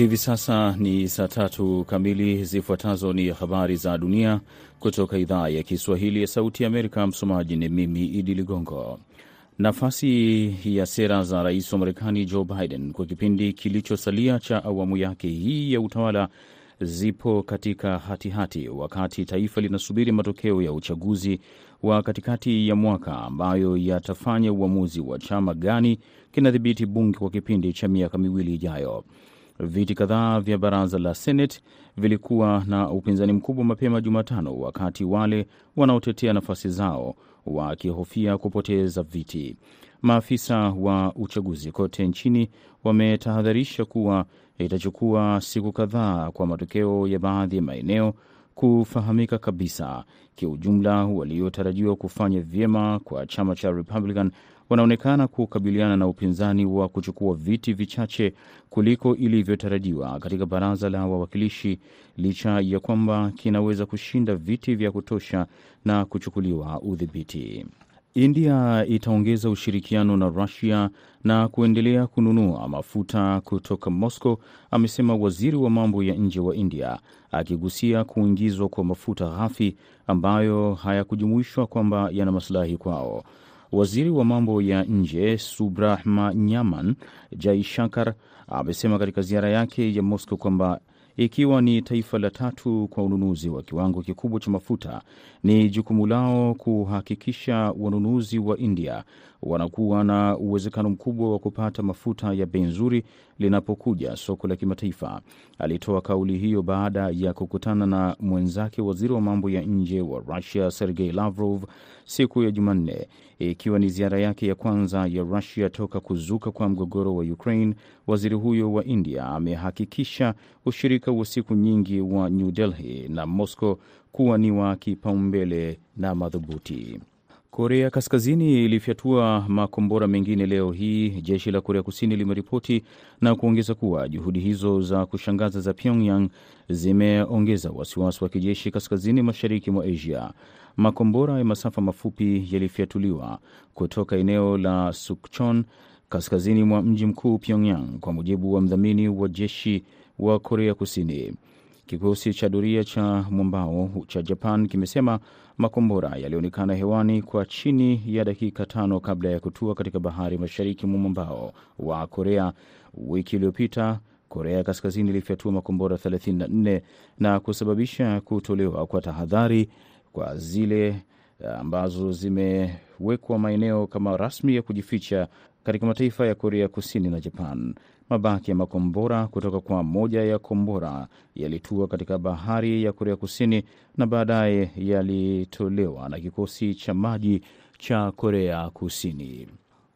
Hivi sasa ni saa tatu kamili. Zifuatazo ni habari za dunia kutoka idhaa ya Kiswahili ya Sauti ya Amerika. Msomaji ni mimi Idi Ligongo. Nafasi ya sera za rais wa Marekani Joe Biden kwa kipindi kilichosalia cha awamu yake hii ya utawala zipo katika hatihati hati, wakati taifa linasubiri matokeo ya uchaguzi wa katikati ya mwaka ambayo yatafanya uamuzi wa chama gani kinadhibiti bunge kwa kipindi cha miaka miwili ijayo. Viti kadhaa vya baraza la Senate vilikuwa na upinzani mkubwa mapema Jumatano, wakati wale wanaotetea nafasi zao wakihofia kupoteza viti. Maafisa wa uchaguzi kote nchini wametahadharisha kuwa itachukua siku kadhaa kwa matokeo ya baadhi ya maeneo kufahamika kabisa. Kiujumla, waliotarajiwa kufanya vyema kwa chama cha Republican wanaonekana kukabiliana na upinzani wa kuchukua viti vichache kuliko ilivyotarajiwa katika baraza la wawakilishi, licha ya kwamba kinaweza kushinda viti vya kutosha na kuchukuliwa udhibiti. India itaongeza ushirikiano na Rusia na kuendelea kununua mafuta kutoka Moscow, amesema waziri wa mambo ya nje wa India, akigusia kuingizwa kwa mafuta ghafi ambayo hayakujumuishwa kwamba yana masilahi kwao. Waziri wa mambo ya nje Subrahmanyaman Jaishankar amesema katika ziara yake ya Moscow kwamba ikiwa ni taifa la tatu kwa ununuzi wa kiwango kikubwa cha mafuta, ni jukumu lao kuhakikisha wanunuzi wa India wanakuwa na uwezekano mkubwa wa kupata mafuta ya bei nzuri linapokuja soko la kimataifa. Alitoa kauli hiyo baada ya kukutana na mwenzake waziri wa mambo ya nje wa Russia Sergei Lavrov siku ya Jumanne, ikiwa ni ziara yake ya kwanza ya Rusia toka kuzuka kwa mgogoro wa Ukraine. Waziri huyo wa India amehakikisha ushirika wa siku nyingi wa New Delhi na Moscow kuwa ni wa kipaumbele na madhubuti. Korea Kaskazini ilifyatua makombora mengine leo hii, jeshi la Korea Kusini limeripoti na kuongeza kuwa juhudi hizo za kushangaza za Pyongyang zimeongeza wasiwasi wa kijeshi kaskazini mashariki mwa Asia. Makombora ya masafa mafupi yalifyatuliwa kutoka eneo la Sukchon kaskazini mwa mji mkuu Pyongyang, kwa mujibu wa mdhamini wa jeshi wa Korea Kusini. Kikosi cha doria cha mwambao cha Japan kimesema makombora yalionekana hewani kwa chini ya dakika tano kabla ya kutua katika bahari mashariki mwa mwambao wa Korea. Wiki iliyopita Korea ya Kaskazini ilifyatua makombora 34 na kusababisha kutolewa kwa tahadhari kwa zile ambazo zimewekwa maeneo kama rasmi ya kujificha katika mataifa ya Korea Kusini na Japan. Mabaki ya makombora kutoka kwa moja ya kombora yalitua katika bahari ya Korea Kusini na baadaye yalitolewa na kikosi cha maji cha Korea Kusini.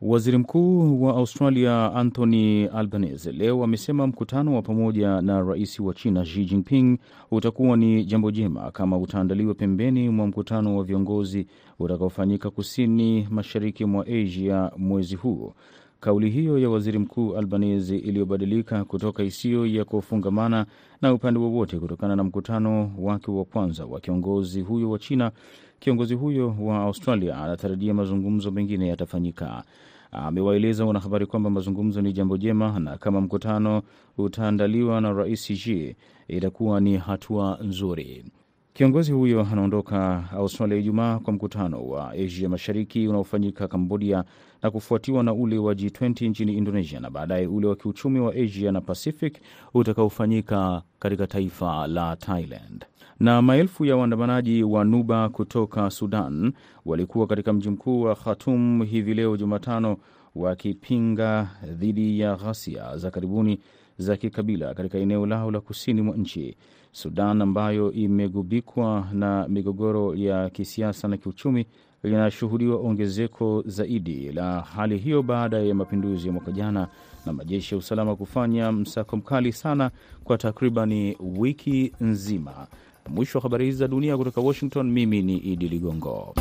Waziri Mkuu wa Australia Anthony Albanese leo amesema mkutano wa pamoja na rais wa China Xi Jinping utakuwa ni jambo jema kama utaandaliwa pembeni mwa mkutano wa viongozi utakaofanyika kusini mashariki mwa Asia mwezi huu. Kauli hiyo ya waziri mkuu Albanese iliyobadilika kutoka isiyo ya kufungamana na upande wowote kutokana na mkutano wake wa kwanza wa kiongozi huyo wa China. Kiongozi huyo wa Australia anatarajia mazungumzo mengine yatafanyika. Amewaeleza wanahabari kwamba mazungumzo ni jambo jema na kama mkutano utaandaliwa na rais Xi itakuwa ni hatua nzuri. Kiongozi huyo anaondoka Australia Ijumaa kwa mkutano wa Asia Mashariki unaofanyika Kambodia na kufuatiwa na ule wa G20 nchini Indonesia na baadaye ule wa kiuchumi wa Asia na Pacific utakaofanyika katika taifa la Thailand. Na maelfu ya waandamanaji wa Nuba kutoka Sudan walikuwa katika mji mkuu wa Khartoum hivi leo Jumatano, wakipinga dhidi ya ghasia za karibuni za kikabila katika eneo lao la kusini mwa nchi. Sudan ambayo imegubikwa na migogoro ya kisiasa na kiuchumi linashuhudiwa ongezeko zaidi la hali hiyo baada ya mapinduzi ya mwaka jana na majeshi ya usalama kufanya msako mkali sana kwa takribani wiki nzima. Mwisho wa habari hizi za dunia kutoka Washington, mimi ni Idi Ligongo.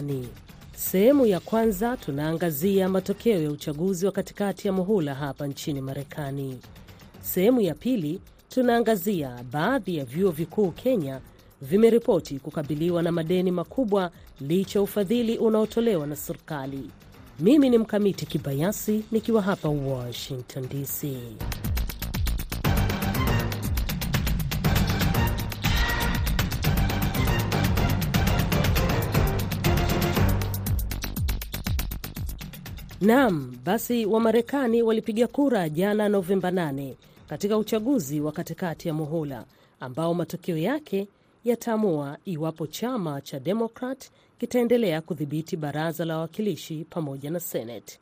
Undani sehemu ya kwanza, tunaangazia matokeo ya uchaguzi wa katikati ya muhula hapa nchini Marekani. Sehemu ya pili, tunaangazia baadhi ya vyuo vikuu Kenya vimeripoti kukabiliwa na madeni makubwa licha ufadhili unaotolewa na serikali. Mimi ni Mkamiti Kibayasi nikiwa hapa Washington DC. Naam, basi Wamarekani walipiga kura jana Novemba 8 katika uchaguzi wa katikati ya muhula ambao matokeo yake yataamua iwapo chama cha Demokrat kitaendelea kudhibiti baraza la wawakilishi pamoja na Senate.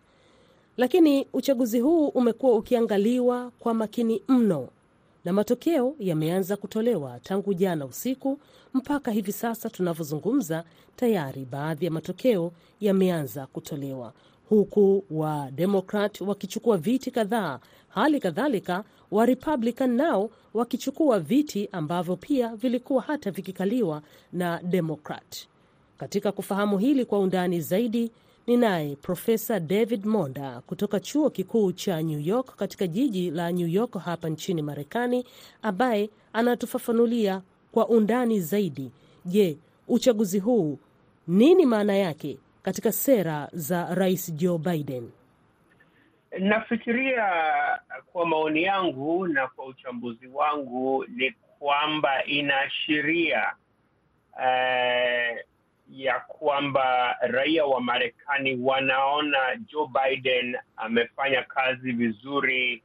Lakini uchaguzi huu umekuwa ukiangaliwa kwa makini mno na matokeo yameanza kutolewa tangu jana usiku mpaka hivi sasa tunavyozungumza, tayari baadhi ya matokeo yameanza kutolewa huku wa Demokrat wakichukua viti kadhaa, hali kadhalika wa Republican nao wakichukua viti ambavyo pia vilikuwa hata vikikaliwa na Demokrat. Katika kufahamu hili kwa undani zaidi, ni naye Profesa David Monda kutoka chuo kikuu cha New York katika jiji la New York hapa nchini Marekani, ambaye anatufafanulia kwa undani zaidi. Je, uchaguzi huu nini maana yake katika sera za Rais Joe Biden? Nafikiria kwa maoni yangu na kwa uchambuzi wangu ni kwamba inaashiria eh, ya kwamba raia wa Marekani wanaona Joe Biden amefanya kazi vizuri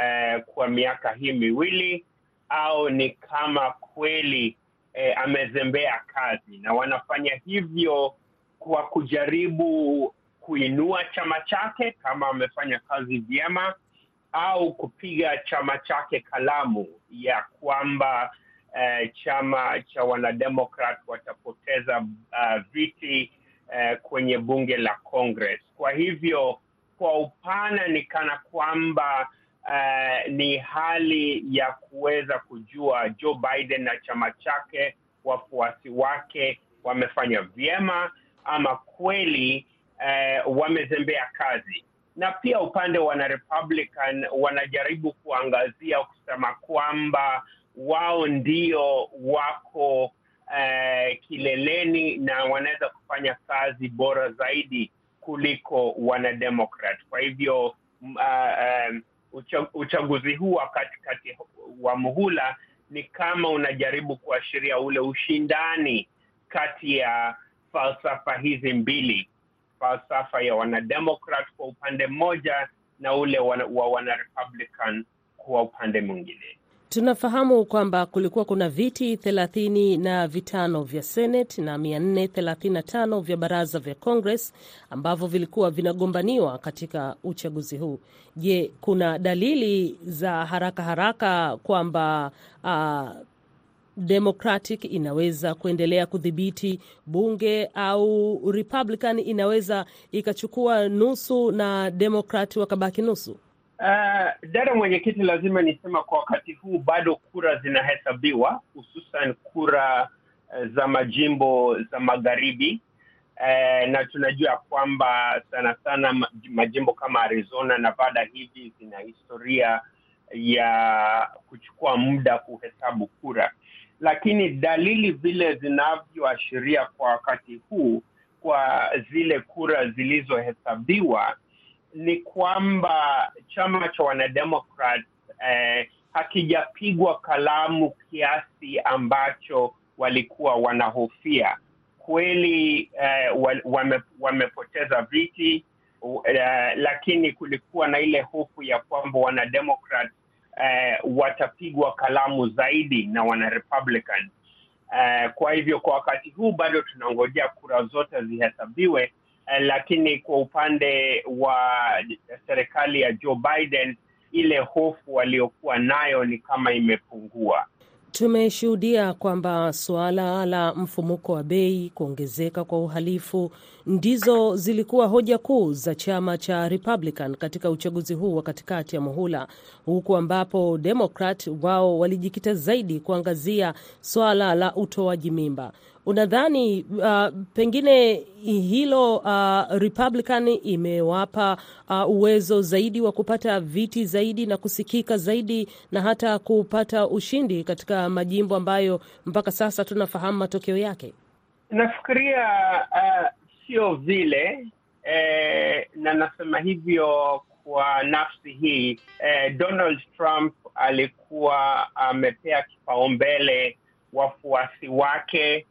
eh, kwa miaka hii miwili au ni kama kweli eh, amezembea kazi, na wanafanya hivyo kwa kujaribu kuinua chama chake kama amefanya kazi vyema, au kupiga chama chake kalamu ya kwamba eh, chama cha wanademokrat watapoteza uh, viti eh, kwenye bunge la Congress. Kwa hivyo kwa upana ni kana kwamba uh, ni hali ya kuweza kujua Joe Biden na chama chake, wafuasi wake wamefanya vyema ama kweli eh, wamezembea kazi. Na pia upande wa Republican wanajaribu kuangazia kusema kwamba wao ndio wako eh, kileleni na wanaweza kufanya kazi bora zaidi kuliko wanademokrat. Kwa hivyo uh, um, uchaguzi huu wa katikati wa muhula ni kama unajaribu kuashiria ule ushindani kati ya falsafa hizi mbili, falsafa ya wanademokrat kwa upande mmoja na ule wa wanarepublican kwa upande mwingine. Tunafahamu kwamba kulikuwa kuna viti thelathini na vitano vya Senate na mia nne thelathini na tano vya baraza vya Congress ambavyo vilikuwa vinagombaniwa katika uchaguzi huu. Je, kuna dalili za haraka haraka kwamba uh, Democratic inaweza kuendelea kudhibiti bunge au Republican inaweza ikachukua nusu na Democrat wakabaki nusu? Uh, dada mwenyekiti, lazima nisema kwa wakati huu bado kura zinahesabiwa, hususan kura uh, za majimbo za magharibi uh, na tunajua kwamba sana sana majimbo kama Arizona, na Nevada hivi zina historia ya kuchukua muda kuhesabu kura, lakini dalili vile zinavyoashiria kwa wakati huu kwa zile kura zilizohesabiwa ni kwamba chama cha wanademokrat eh, hakijapigwa kalamu kiasi ambacho walikuwa wanahofia. Kweli eh, wame, wamepoteza viti eh, lakini kulikuwa na ile hofu ya kwamba wanademokrat eh, watapigwa kalamu zaidi na wanarepublican. Eh, kwa hivyo kwa wakati huu bado tunangojea kura zote zihesabiwe. eh, lakini kwa upande wa serikali ya Joe Biden ile hofu waliokuwa nayo ni kama imepungua. Tumeshuhudia kwamba suala la mfumuko wa bei, kuongezeka kwa uhalifu ndizo zilikuwa hoja kuu za chama cha Republican katika uchaguzi huu wa katikati ya muhula, huku ambapo Democrat wao walijikita zaidi kuangazia swala la utoaji mimba. unadhani uh, pengine hilo uh, Republican imewapa uh, uwezo zaidi wa kupata viti zaidi na kusikika zaidi na hata kupata ushindi katika majimbo ambayo mpaka sasa tunafahamu matokeo yake? Nafikiria uh, sio vile eh, na nasema hivyo kwa nafsi hii eh, Donald Trump alikuwa amepea kipaumbele wafuasi wake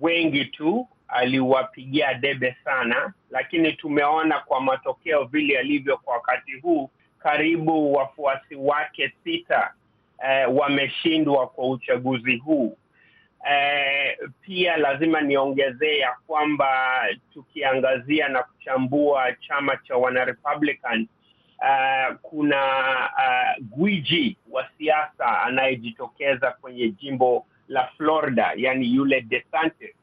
wengi tu, aliwapigia debe sana, lakini tumeona kwa matokeo vile yalivyo kwa wakati huu, karibu wafuasi wake sita eh, wameshindwa kwa uchaguzi huu. Eh, pia lazima niongezee ya kwamba tukiangazia na kuchambua chama cha wanarepublican uh, kuna uh, gwiji wa siasa anayejitokeza kwenye jimbo la Florida, yani yule DeSantis.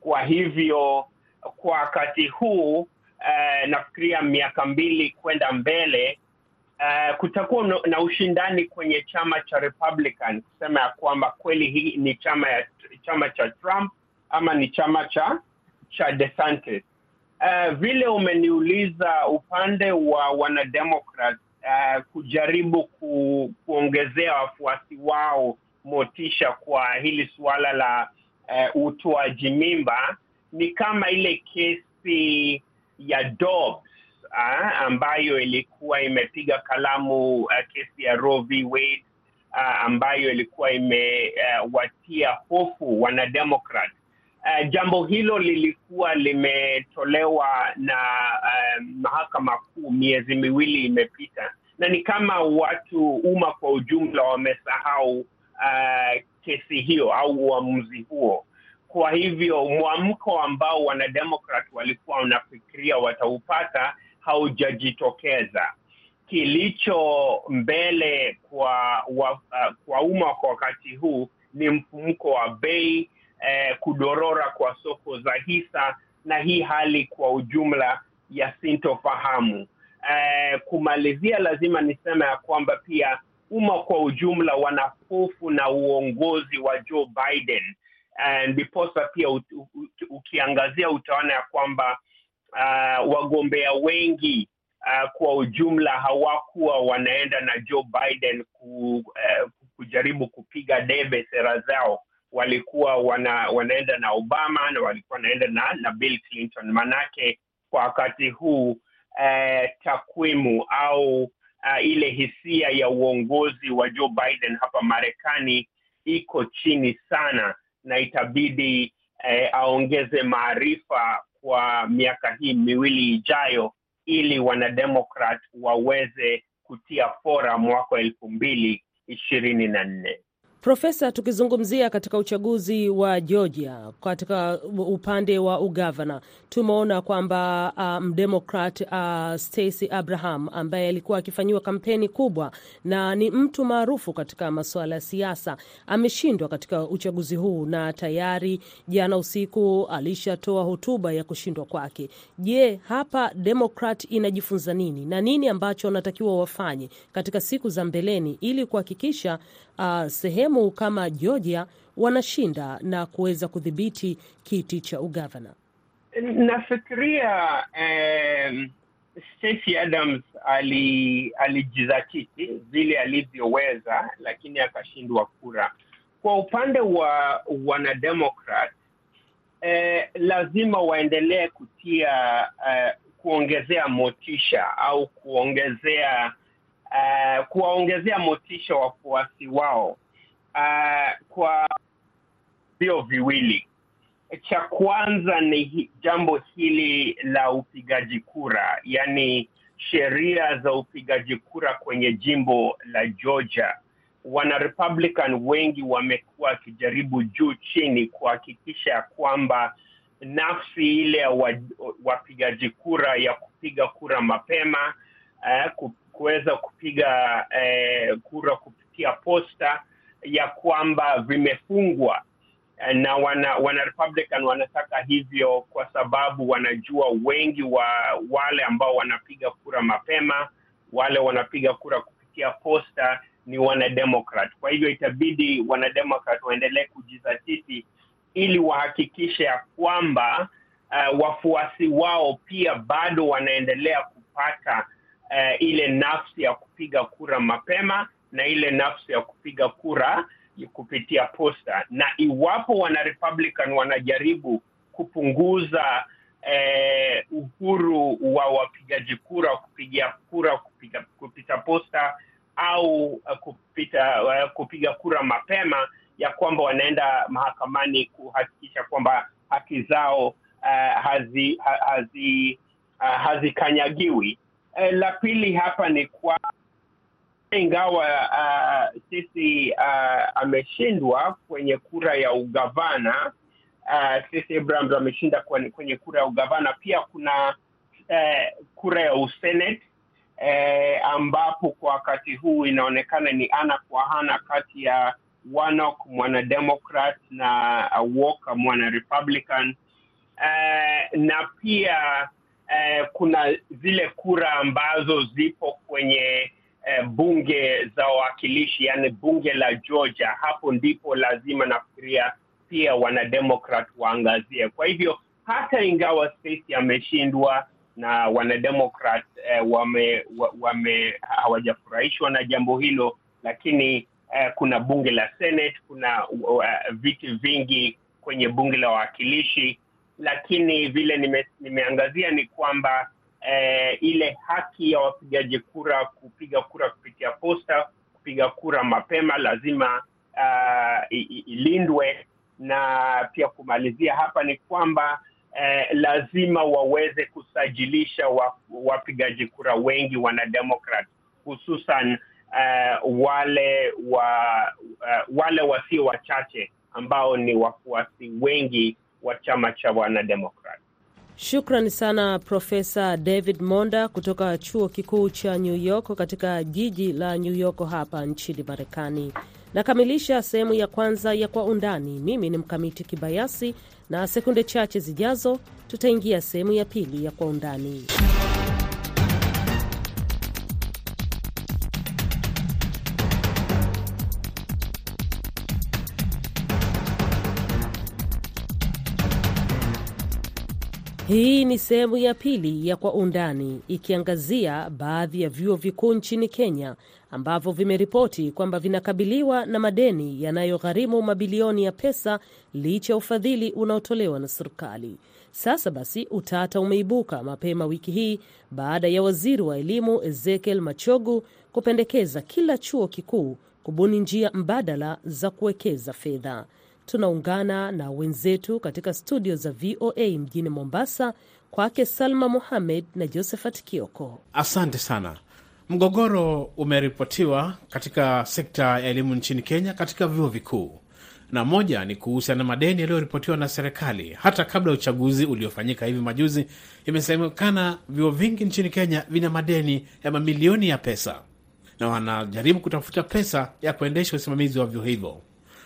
Kwa hivyo kwa wakati huu uh, nafikiria miaka mbili kwenda mbele uh, kutakuwa na ushindani kwenye chama cha Republican kusema ya kwamba kweli hii ni chama ya chama cha Trump ama ni chama cha cha DeSantis. Uh, vile umeniuliza upande wa wanademokrat uh, kujaribu ku, kuongezea wafuasi wao motisha kwa hili suala la uh, utoaji mimba ni kama ile kesi ya Dobbs uh, ambayo ilikuwa imepiga kalamu uh, kesi ya Roe v. Wade uh, ambayo ilikuwa imewatia uh, hofu wanademokrat. Uh, jambo hilo lilikuwa limetolewa na uh, mahakama kuu miezi miwili imepita, na ni kama watu umma kwa ujumla wamesahau uh, kesi hiyo au uamuzi huo. Kwa hivyo mwamko ambao wanademokrat walikuwa wanafikiria wataupata haujajitokeza. Kilicho mbele kwa wa, uh, kwa umma kwa wakati huu ni mfumuko wa bei eh, kudorora kwa soko za hisa na hii hali kwa ujumla ya sintofahamu. Eh, kumalizia, lazima niseme ya kwamba pia umma kwa ujumla wana hofu na uongozi wa Joe Biden ndiposa pia ukiangazia utaona ya kwamba uh, wagombea wengi uh, kwa ujumla hawakuwa wanaenda na Joe Biden ku, uh, kujaribu kupiga debe sera zao walikuwa wana, wanaenda na Obama na walikuwa wanaenda na, na Bill Clinton. Manake kwa wakati huu eh, takwimu au uh, ile hisia ya uongozi wa Joe Biden hapa Marekani iko chini sana, na itabidi eh, aongeze maarifa kwa miaka hii miwili ijayo, ili wanademokrat waweze kutia fora mwaka wa elfu mbili ishirini na nne. Profesa, tukizungumzia katika uchaguzi wa Georgia katika upande wa ugavana, tumeona kwamba mdemokrat um, uh, Stacey Abraham ambaye alikuwa akifanyiwa kampeni kubwa na ni mtu maarufu katika masuala ya siasa ameshindwa katika uchaguzi huu, na tayari jana usiku alishatoa hotuba ya kushindwa kwake. Je, hapa Demokrat inajifunza nini na nini ambacho wanatakiwa wafanye katika siku za mbeleni ili kuhakikisha uh, sehemu kama Georgia wanashinda na kuweza kudhibiti kiti cha ugavana? Nafikiria eh, Stacey Adams alijizatiti vile alivyoweza, lakini akashindwa kura. Kwa upande wa wanademokrat eh, lazima waendelee kutia eh, kuongezea motisha au kuongezea Uh, kuwaongezea motisha wafuasi wao uh, kwa vio viwili. Cha kwanza ni jambo hili la upigaji kura, yaani sheria za upigaji kura kwenye jimbo la Georgia. Wana Republican wengi wamekuwa wakijaribu juu chini kuhakikisha kwamba nafsi ile ya wapigaji kura ya kupiga kura mapema uh, kuweza kupiga eh, kura kupitia posta ya kwamba vimefungwa na wana, wana Republican wanataka hivyo kwa sababu wanajua wengi wa wale ambao wanapiga kura mapema, wale wanapiga kura kupitia posta ni wanademokrat. Kwa hivyo itabidi wanademokrat waendelee kujizatiti ili wahakikishe ya kwamba uh, wafuasi wao pia bado wanaendelea kupata uh, ile nafsi ya kupiga kura mapema na ile nafsi ya kupiga kura kupitia posta, na iwapo wana Republican wanajaribu kupunguza eh, uhuru wa wapigaji kura kupiga kura kupiga, kupita posta au uh, kupita uh, kupiga kura mapema, ya kwamba wanaenda mahakamani kuhakikisha kwamba haki zao uh, hazikanyagiwi hazi, uh, hazikanyagiwi. Uh, la pili hapa ni kwa ingawa uh, sisi uh, ameshindwa kwenye kura ya ugavana uh, sisi ameshinda kwenye, kura ya ugavana. Pia kuna uh, kura ya usenate uh, ambapo kwa wakati huu inaonekana ni ana kwa ana kati ya Warnock mwanademokrat na uh, Walker mwana Republican uh, na pia uh, kuna zile kura ambazo zipo kwenye eh, bunge za wawakilishi, yani bunge la Georgia. Hapo ndipo lazima nafikiria pia wanademokrat waangazie. Kwa hivyo hata ingawa Stacey ameshindwa na wanademokrat eh, wame, wame hawajafurahishwa na jambo hilo, lakini eh, kuna bunge la Senate, kuna uh, viti vingi kwenye bunge la wawakilishi, lakini vile nime, nimeangazia ni kwamba eh, ile haki ya wapigaji kura kupiga kura kupitia posta, kupiga kura mapema lazima uh, ilindwe. Na pia kumalizia hapa ni kwamba eh, lazima waweze kusajilisha wapigaji kura wengi wanademokrat hususan uh, wale wa uh, wale wasio wachache ambao ni wafuasi wengi wa chama cha wanademokrat. Shukrani sana Profesa David Monda kutoka chuo kikuu cha New York katika jiji la New York hapa nchini Marekani. Nakamilisha sehemu ya kwanza ya Kwa Undani. Mimi ni Mkamiti Kibayasi, na sekunde chache zijazo tutaingia sehemu ya pili ya Kwa Undani. Hii ni sehemu ya pili ya Kwa Undani, ikiangazia baadhi ya vyuo vikuu nchini Kenya ambavyo vimeripoti kwamba vinakabiliwa na madeni yanayogharimu mabilioni ya pesa licha ya ufadhili unaotolewa na serikali. Sasa basi, utata umeibuka mapema wiki hii baada ya waziri wa elimu Ezekiel Machogu kupendekeza kila chuo kikuu kubuni njia mbadala za kuwekeza fedha. Tunaungana na wenzetu katika studio za VOA mjini Mombasa, kwake Salma Mohamed na Josephat Kioko. Asante sana. Mgogoro umeripotiwa katika sekta ya elimu nchini Kenya katika vyuo vikuu, na moja ni kuhusiana na madeni yaliyoripotiwa na serikali. Hata kabla ya uchaguzi uliofanyika hivi majuzi, imesemekana vyuo vingi nchini Kenya vina madeni ya mamilioni ya pesa, na wanajaribu kutafuta pesa ya kuendesha usimamizi wa vyuo hivyo.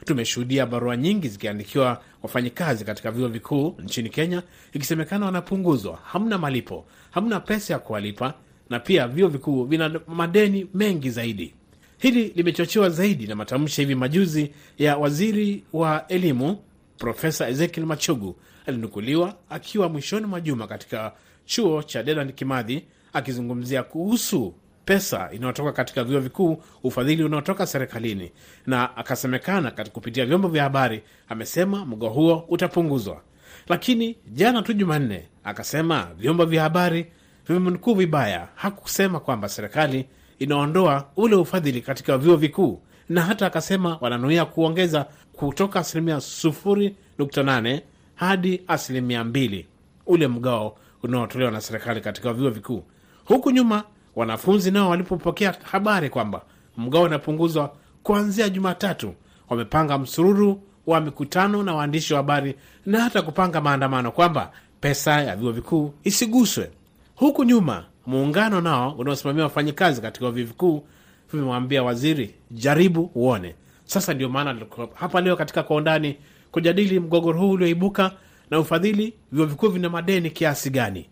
Tumeshuhudia barua nyingi zikiandikiwa wafanyikazi katika vyuo vikuu nchini Kenya, ikisemekana wanapunguzwa, hamna malipo, hamna pesa ya kuwalipa, na pia vyuo vikuu vina madeni mengi zaidi. Hili limechochewa zaidi na matamshi hivi majuzi ya waziri wa elimu Profesa Ezekiel Machogu. Alinukuliwa akiwa mwishoni mwa juma katika chuo cha Dedan Kimathi akizungumzia kuhusu pesa inayotoka katika vyuo vikuu, ufadhili unaotoka serikalini, na akasemekana kupitia vyombo vya habari, amesema mgao huo utapunguzwa. Lakini jana tu Jumanne akasema vyombo vya habari vimemnukuu vibaya. Hakusema kwamba serikali inaondoa ule ufadhili katika vyuo vikuu, na hata akasema wananuia kuongeza kutoka asilimia sufuri nukta nane hadi asilimia mbili ule mgao unaotolewa na serikali katika vyuo vikuu. Huku nyuma wanafunzi nao walipopokea habari kwamba mgao unapunguzwa kuanzia Jumatatu, wamepanga msururu wa mikutano na waandishi wa habari na hata kupanga maandamano kwamba pesa ya vyuo vikuu isiguswe. Huku nyuma muungano nao unaosimamia wafanyikazi katika vyuo vikuu vimemwambia waziri, jaribu uone. Sasa ndio maana hapa leo katika Kwa Undani kujadili mgogoro huu ulioibuka na ufadhili, vyuo vikuu vina madeni kiasi gani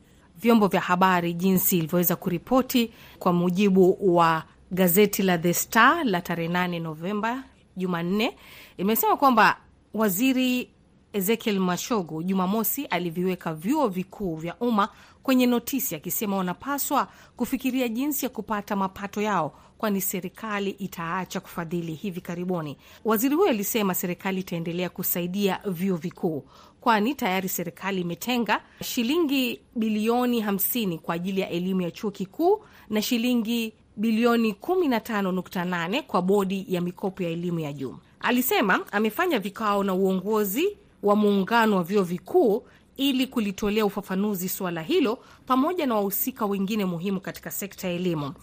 vyombo vya habari jinsi ilivyoweza kuripoti. Kwa mujibu wa gazeti la The Star la tarehe 8 Novemba, Jumanne, imesema kwamba waziri Ezekiel Mashogu Jumamosi aliviweka vyuo vikuu vya umma kwenye notisi akisema wanapaswa kufikiria jinsi ya kupata mapato yao kwani serikali itaacha kufadhili hivi karibuni. Waziri huyo alisema serikali itaendelea kusaidia vyuo vikuu kwani tayari serikali imetenga shilingi bilioni 50 kwa ajili ya elimu ya chuo kikuu na shilingi bilioni 15.8 kwa bodi ya mikopo ya elimu ya juu. Alisema amefanya vikao na uongozi wa muungano wa vyuo vikuu ili kulitolea ufafanuzi suala hilo pamoja na wahusika wengine muhimu katika sekta ya elimu.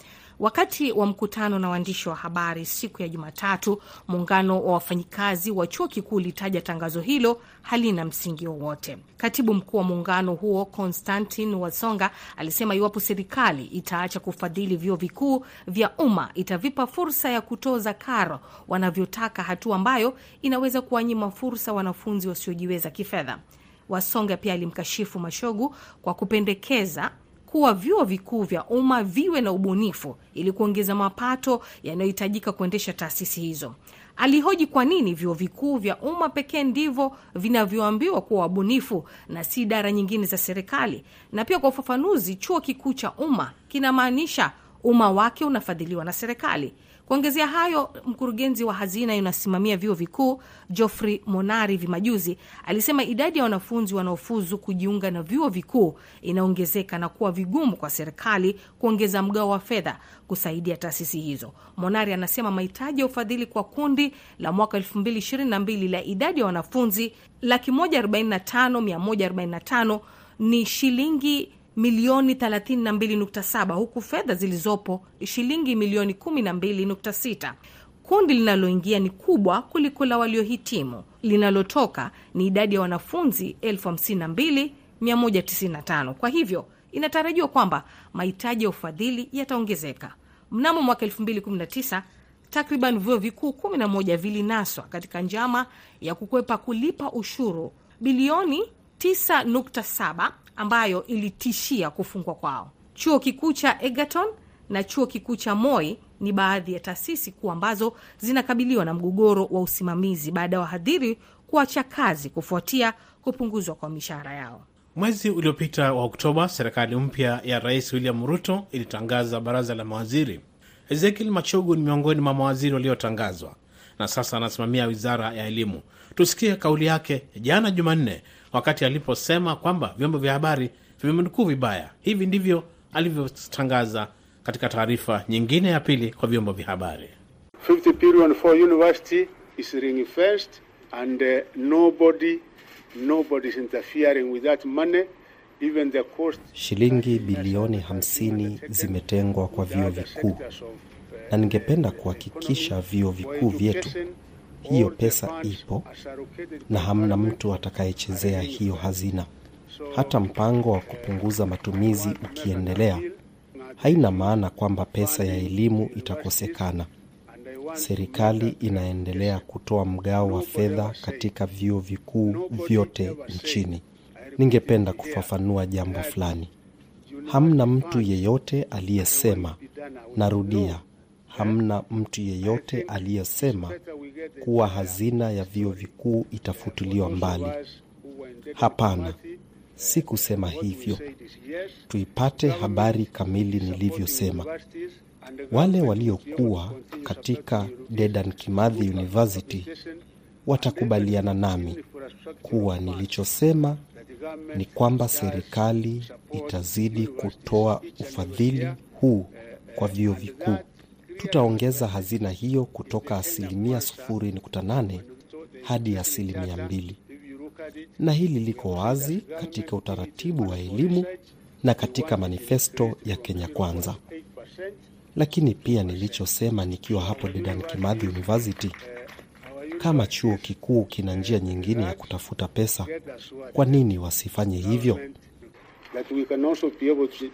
Wakati wa mkutano na waandishi wa habari siku ya Jumatatu, muungano wa wafanyikazi wa chuo kikuu ulitaja tangazo hilo halina msingi wowote. Katibu mkuu wa muungano huo Konstantin Wasonga alisema iwapo serikali itaacha kufadhili vyuo vikuu vya umma itavipa fursa ya kutoza karo wanavyotaka, hatua ambayo inaweza kuwanyima fursa wanafunzi wasiojiweza kifedha. Wasonga pia alimkashifu Mashogu kwa kupendekeza kuwa vyuo vikuu vya umma viwe na ubunifu ili kuongeza mapato yanayohitajika kuendesha taasisi hizo. Alihoji kwa nini vyuo vikuu vya umma pekee ndivyo vinavyoambiwa kuwa wabunifu na si idara nyingine za serikali. Na pia kwa ufafanuzi, chuo kikuu cha umma kinamaanisha umma wake unafadhiliwa na serikali. Kuongezea hayo, mkurugenzi wa hazina inayosimamia vyuo vikuu Geoffrey Monari vimajuzi alisema idadi ya wanafunzi wanaofuzu kujiunga na vyuo vikuu inaongezeka na kuwa vigumu kwa serikali kuongeza mgao wa fedha kusaidia taasisi hizo. Monari anasema mahitaji ya ufadhili kwa kundi la mwaka 2022 la idadi ya wanafunzi laki 145,145 ni shilingi milioni 32.7 huku fedha zilizopo shilingi milioni 12.6. Kundi linaloingia ni kubwa kuliko la waliohitimu. Linalotoka ni idadi ya wanafunzi 52,195. Kwa hivyo inatarajiwa kwamba mahitaji ya ufadhili yataongezeka. Mnamo mwaka 2019 takriban vyuo vikuu 11 vilinaswa katika njama ya kukwepa kulipa ushuru bilioni 9.7 ambayo ilitishia kufungwa kwao. Chuo kikuu cha Egerton na chuo kikuu cha Moi ni baadhi ya taasisi kuu ambazo zinakabiliwa na mgogoro wa usimamizi baada ya wahadhiri kuacha kazi kufuatia kupunguzwa kwa mishahara yao. Mwezi uliopita wa Oktoba, serikali mpya ya Rais William Ruto ilitangaza baraza la mawaziri. Ezekiel Machogu ni miongoni mwa mawaziri waliotangazwa na sasa anasimamia wizara ya elimu. Tusikie kauli yake jana Jumanne wakati aliposema kwamba vyombo vya habari vimemnukuu vibaya. Hivi ndivyo alivyotangaza katika taarifa nyingine ya pili kwa vyombo vya habari. 50 billion for university is ring-fenced and uh, nobody nobody is interfering with that money even the cost Shilingi bilioni 50 zimetengwa kwa vyuo vikuu, na ningependa kuhakikisha vyuo vikuu vyetu hiyo pesa ipo na hamna mtu atakayechezea hiyo hazina. Hata mpango wa kupunguza matumizi ukiendelea, haina maana kwamba pesa ya elimu itakosekana. Serikali inaendelea kutoa mgao wa fedha katika vyuo vikuu vyote nchini. Ningependa kufafanua jambo fulani. Hamna mtu yeyote aliyesema, narudia, hamna mtu yeyote aliyesema kuwa hazina ya vyuo vikuu itafutiliwa mbali. Hapana, si kusema hivyo. Tuipate habari kamili nilivyosema. Wale waliokuwa katika Dedan Kimathi University watakubaliana nami kuwa nilichosema ni kwamba serikali itazidi kutoa ufadhili huu kwa vyuo vikuu. Tutaongeza hazina hiyo kutoka asilimia 0.8 hadi asilimia 2, na hili liko wazi katika utaratibu wa elimu na katika manifesto ya Kenya Kwanza. Lakini pia nilichosema nikiwa hapo Dedan Kimathi University, kama chuo kikuu kina njia nyingine ya kutafuta pesa, kwa nini wasifanye hivyo? that we can also be able to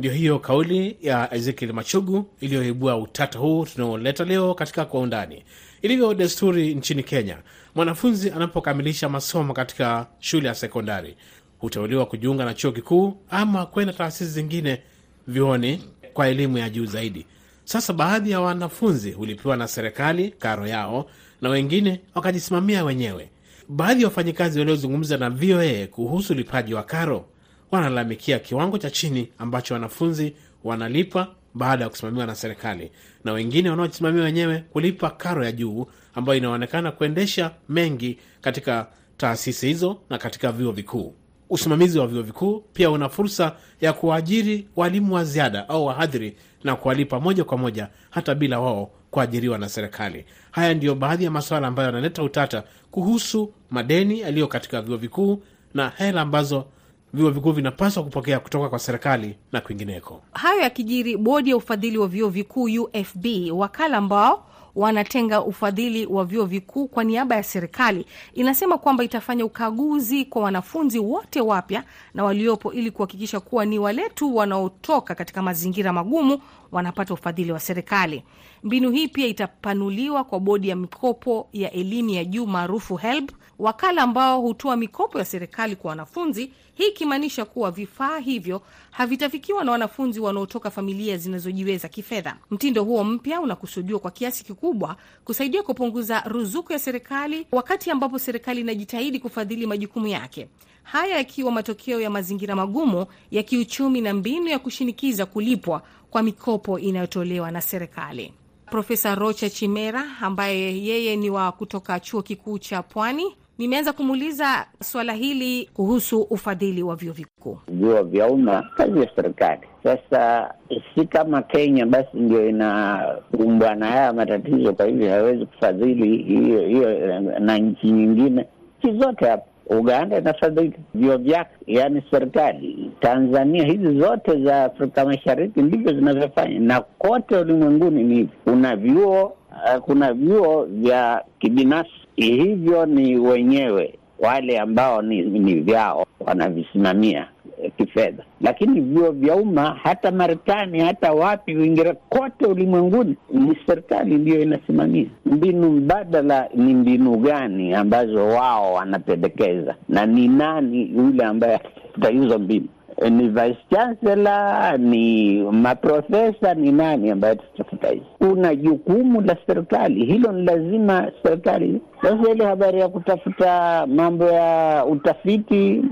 Ndio hiyo kauli ya Ezekiel Machogu iliyoibua utata huu tunaoleta leo katika Kwa Undani. Ilivyo desturi nchini Kenya, mwanafunzi anapokamilisha masomo katika shule ya sekondari huteuliwa kujiunga na chuo kikuu ama kwenda taasisi zingine vioni kwa elimu ya juu zaidi. Sasa baadhi ya wanafunzi hulipiwa na serikali karo yao na wengine wakajisimamia wenyewe. Baadhi ya wafanyikazi waliozungumza na VOA kuhusu ulipaji wa karo wanalalamikia kiwango cha chini ambacho wanafunzi wanalipa baada ya kusimamiwa na serikali, na wengine wanaojisimamia wenyewe kulipa karo ya juu ambayo inaonekana kuendesha mengi katika taasisi hizo na katika vyuo vikuu. Usimamizi wa vyuo vikuu pia una fursa ya kuwaajiri walimu wa ziada au wahadhiri na kuwalipa moja kwa moja hata bila wao kuajiriwa na serikali. Haya ndiyo baadhi ya masuala ambayo yanaleta utata kuhusu madeni yaliyo katika vyuo vikuu na hela ambazo vyuo vikuu vinapaswa kupokea kutoka kwa serikali na kwingineko. Hayo yakijiri, bodi ya ufadhili wa vyuo vikuu UFB, wakala ambao wanatenga ufadhili wa vyuo vikuu kwa niaba ya serikali, inasema kwamba itafanya ukaguzi kwa wanafunzi wote wapya na waliopo ili kuhakikisha kuwa ni wale tu wanaotoka katika mazingira magumu wanapata ufadhili wa serikali. Mbinu hii pia itapanuliwa kwa bodi ya mikopo ya elimu ya juu maarufu HELB, wakala ambao hutoa mikopo ya serikali kwa wanafunzi, hii ikimaanisha kuwa vifaa hivyo havitafikiwa na wanafunzi wanaotoka familia zinazojiweza kifedha. Mtindo huo mpya unakusudiwa kwa kiasi kikubwa kusaidia kupunguza ruzuku ya serikali, wakati ambapo serikali inajitahidi kufadhili majukumu yake, haya yakiwa matokeo ya mazingira magumu ya kiuchumi na mbinu ya kushinikiza kulipwa kwa mikopo inayotolewa na serikali. Profesa Rocha Chimera ambaye yeye ni wa kutoka chuo kikuu cha Pwani, nimeanza kumuuliza suala hili kuhusu ufadhili wa vyuo vikuu. Vyuo vya umma kazi ya serikali. Sasa si kama Kenya basi ndio inakumbwa na haya matatizo, kwa hivyo hawezi kufadhili hiyo hiyo na nchi nyingine. Nchi zote hapa Uganda inafadhili vyuo vyake, yaani serikali. Tanzania, hizi zote za Afrika Mashariki ndivyo zinavyofanya, na kote ulimwenguni ni. Kuna vyuo uh, kuna vyuo vya kibinafsi, hivyo ni wenyewe wale ambao ni, ni vyao wanavisimamia kifedha, lakini vyuo vya umma hata Marekani hata wapi Uingereza, kote ulimwenguni ni serikali ndiyo inasimamia. Mbinu mbadala ni mbinu gani ambazo wao wanapendekeza, na ni nani yule ambaye atafuta hizo mbinu? Ni vice chancellor, ni maprofesa, ni nani ambaye atatafuta hizi? Kuna jukumu la serikali, hilo ni lazima serikali. Sasa ile habari ya kutafuta mambo ya utafiti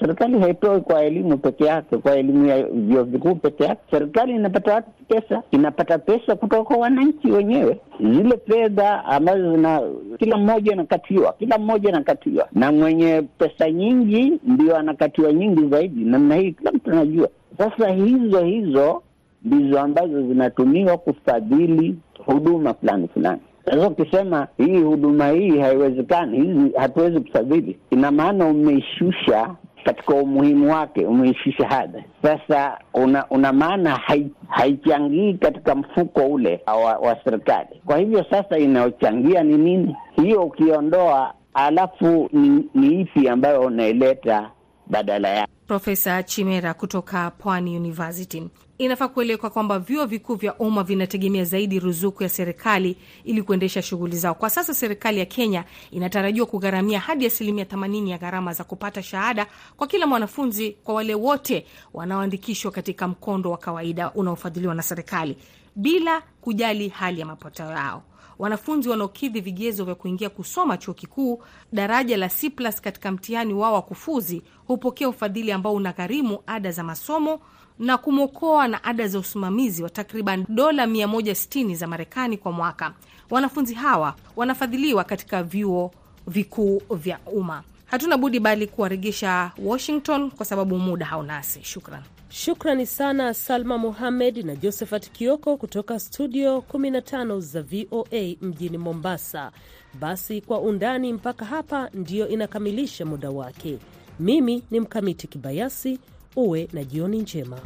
serikali haitoi kwa elimu peke yake, kwa elimu ya vyuo vikuu peke yake. Serikali inapata pesa? Inapata pesa kutoka kwa wananchi wenyewe, zile fedha ambazo zina kila mmoja anakatiwa, kila mmoja anakatiwa, na mwenye pesa nyingi ndio anakatiwa nyingi zaidi. Namna hii kila mtu anajua. Sasa hizo hizo ndizo ambazo zinatumiwa kufadhili huduma fulani fulani. Sasa ukisema hii huduma hii haiwezekani, hizi hatuwezi kufadhili, ina maana umeishusha katika umuhimu wake, umeishi shahada. Sasa una, una maana haichangii katika mfuko ule wa, wa serikali. Kwa hivyo sasa inayochangia ni nini? Hiyo ukiondoa, alafu ni, ni ipi ambayo unaileta badala yake? Profesa Chimera kutoka Pwani University. Inafaa kueleweka kwamba vyuo vikuu vya umma vinategemea zaidi ruzuku ya serikali ili kuendesha shughuli zao. Kwa sasa serikali ya Kenya inatarajiwa kugharamia hadi asilimia 80 ya gharama za kupata shahada kwa kila mwanafunzi kwa wale wote wanaoandikishwa katika mkondo wa kawaida unaofadhiliwa na serikali bila kujali hali ya mapato yao. Wanafunzi wanaokidhi vigezo vya kuingia kusoma chuo kikuu daraja la C+ katika mtihani wao wa kufuzi hupokea ufadhili ambao unagharimu ada za masomo na kumwokoa na ada za usimamizi wa takriban dola 160 za Marekani kwa mwaka. Wanafunzi hawa wanafadhiliwa katika vyuo vikuu vya umma. Hatuna budi bali kuwaregesha Washington kwa sababu muda haunasi. Shukran. Shukrani sana Salma Muhamed na Josephat Kioko kutoka studio 15 za VOA mjini Mombasa. Basi kwa undani mpaka hapa ndiyo inakamilisha muda wake. Mimi ni Mkamiti Kibayasi. Uwe na jioni njema.